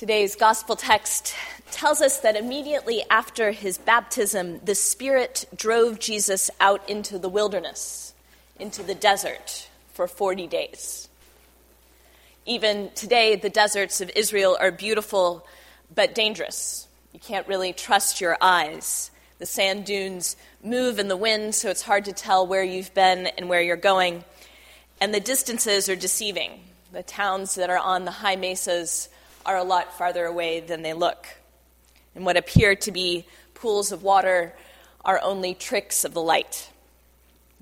Today's gospel text tells us that immediately after his baptism, the Spirit drove Jesus out into the wilderness, into the desert, for 40 days. Even today, the deserts of Israel are beautiful but dangerous. You can't really trust your eyes. The sand dunes move in the wind, so it's hard to tell where you've been and where you're going. And the distances are deceiving. The towns that are on the high mesas are a lot farther away than they look. And what appear to be pools of water are only tricks of the light.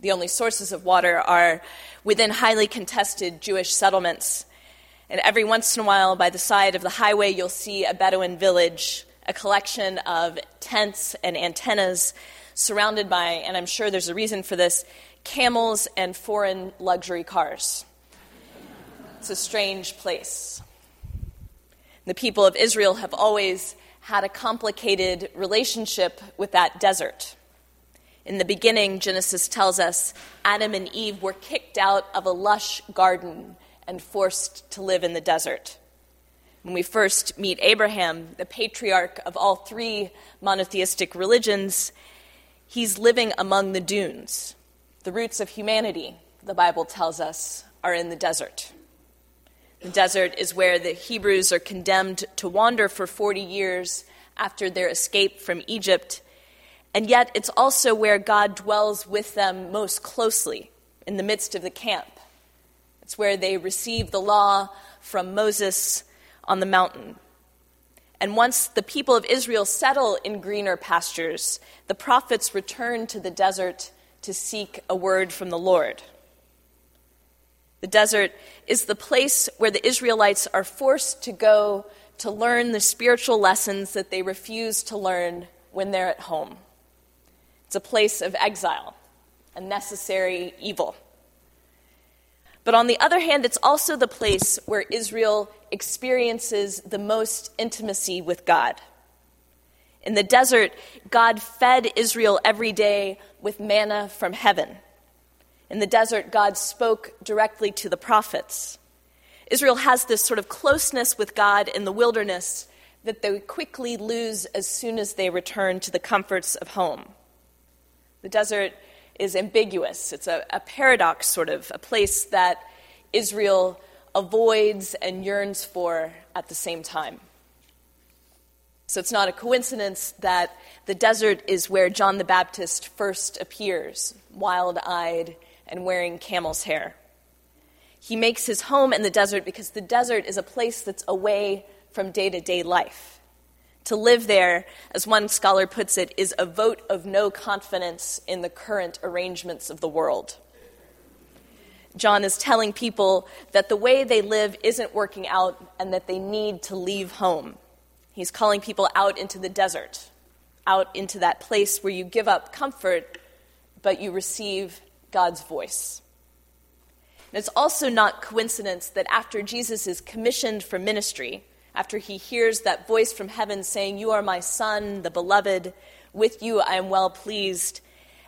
The only sources of water are within highly contested Jewish settlements. And every once in a while, by the side of the highway, you'll see a Bedouin village, a collection of tents and antennas surrounded by, and I'm sure there's a reason for this, camels and foreign luxury cars. It's a strange place. The people of Israel have always had a complicated relationship with that desert. In the beginning, Genesis tells us Adam and Eve were kicked out of a lush garden and forced to live in the desert. When we first meet Abraham, the patriarch of all three monotheistic religions, He's living among the dunes. The roots of humanity, the Bible tells us, are in the desert. The desert is where the Hebrews are condemned to wander for 40 years after their escape from Egypt. And yet, it's also where God dwells with them most closely, in the midst of the camp. It's where they receive the law from Moses on the mountain. And once the people of Israel settle in greener pastures, the prophets return to the desert to seek a word from the Lord. The desert is the place where the Israelites are forced to go to learn the spiritual lessons that they refuse to learn when they're at home. It's a place of exile, a necessary evil. But on the other hand, it's also the place where Israel experiences the most intimacy with God. In the desert, God fed Israel every day with manna from heaven. In the desert, God spoke directly to the prophets. Israel has this sort of closeness with God in the wilderness that they quickly lose as soon as they return to the comforts of home. The desert is ambiguous. It's a, a paradox, sort of, a place that Israel avoids and yearns for at the same time. So it's not a coincidence that the desert is where John the Baptist first appears, wild eyed and wearing camel's hair. He makes his home in the desert because the desert is a place that's away from day to day life. To live there, as one scholar puts it, is a vote of no confidence in the current arrangements of the world. John is telling people that the way they live isn't working out and that they need to leave home. He's calling people out into the desert, out into that place where you give up comfort, but you receive God's voice. And it's also not coincidence that after Jesus is commissioned for ministry, after he hears that voice from heaven saying, You are my son, the beloved, with you I am well pleased,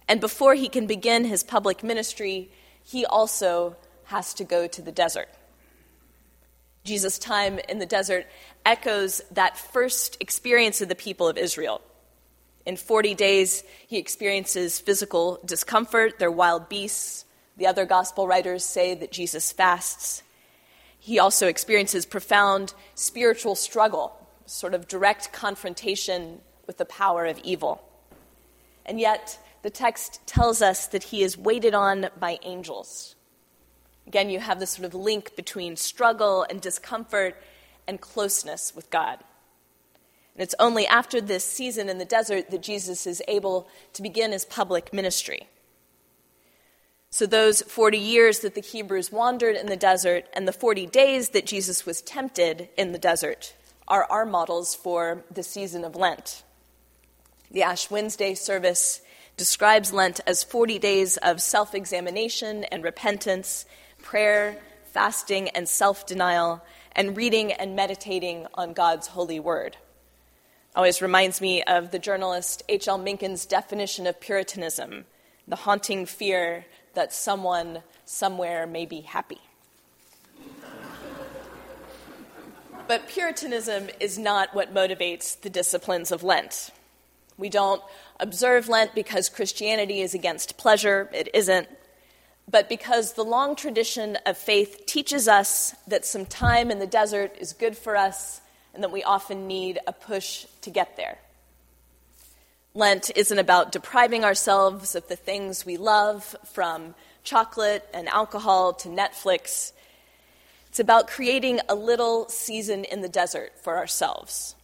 and before he can begin his public ministry, he also has to go to the desert. Jesus' time in the desert echoes that first experience of the people of Israel. In 40 days, he experiences physical discomfort. They're wild beasts. The other gospel writers say that Jesus fasts. He also experiences profound spiritual struggle, sort of direct confrontation with the power of evil. And yet, the text tells us that he is waited on by angels. Again, you have this sort of link between struggle and discomfort and closeness with God. And it's only after this season in the desert that Jesus is able to begin his public ministry. So, those 40 years that the Hebrews wandered in the desert and the 40 days that Jesus was tempted in the desert are our models for the season of Lent. The Ash Wednesday service describes Lent as 40 days of self examination and repentance, prayer, fasting, and self denial, and reading and meditating on God's holy word. Always reminds me of the journalist H.L. Mencken's definition of Puritanism the haunting fear that someone somewhere may be happy. But Puritanism is not what motivates the disciplines of Lent. We don't observe Lent because Christianity is against pleasure, it isn't, but because the long tradition of faith teaches us that some time in the desert is good for us and that we often need a push to get there. Lent isn't about depriving ourselves of the things we love, from chocolate and alcohol to Netflix. It's about creating a little season in the desert for ourselves,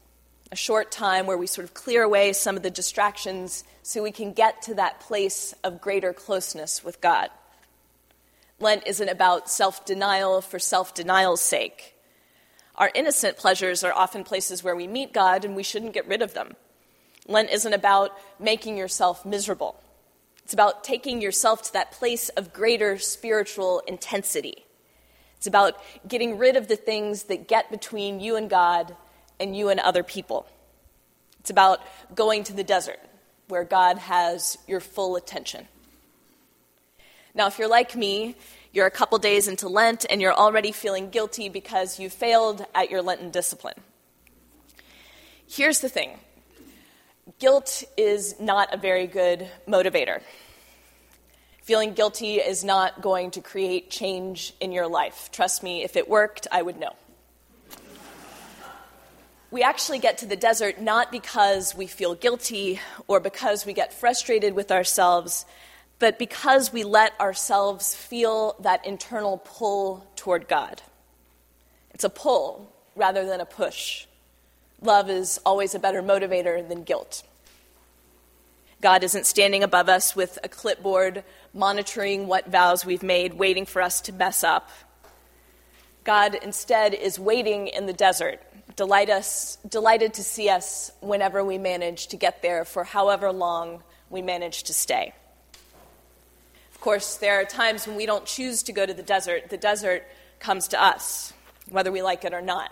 a short time where we sort of clear away some of the distractions so we can get to that place of greater closeness with God. Lent isn't about self denial for self denial's sake. Our innocent pleasures are often places where we meet God, and we shouldn't get rid of them. Lent isn't about making yourself miserable. It's about taking yourself to that place of greater spiritual intensity. It's about getting rid of the things that get between you and God and you and other people. It's about going to the desert where God has your full attention. Now, if you're like me, you're a couple days into Lent and you're already feeling guilty because you failed at your Lenten discipline. Here's the thing guilt is not a very good motivator. Feeling guilty is not going to create change in your life. Trust me, if it worked, I would know. We actually get to the desert not because we feel guilty or because we get frustrated with ourselves, but because we let ourselves feel that internal pull toward God. It's a pull rather than a push. Love is always a better motivator than guilt. God isn't standing above us with a clipboard, monitoring what vows we've made, waiting for us to mess up. God instead is waiting in the desert, delight us, delighted to see us whenever we manage to get there for however long we manage to stay. Of course, there are times when we don't choose to go to the desert. The desert comes to us, whether we like it or not.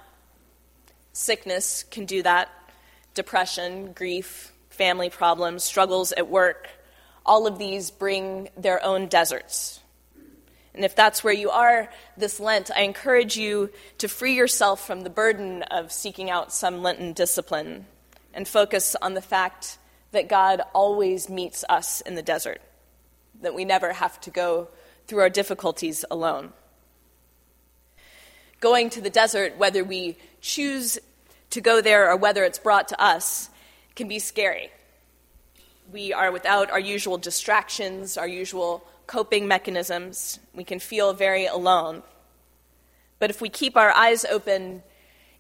Sickness can do that, depression, grief, family problems, struggles at work. All of these bring their own deserts. And if that's where you are this Lent, I encourage you to free yourself from the burden of seeking out some Lenten discipline and focus on the fact that God always meets us in the desert that we never have to go through our difficulties alone. Going to the desert, whether we choose to go there or whether it's brought to us, can be scary. We are without our usual distractions, our usual coping mechanisms. We can feel very alone. But if we keep our eyes open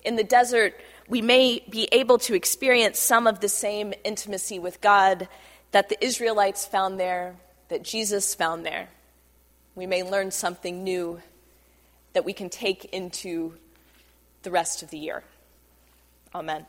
in the desert, we may be able to experience some of the same intimacy with God that the Israelites found there that Jesus found there, we may learn something new that we can take into the rest of the year. Amen.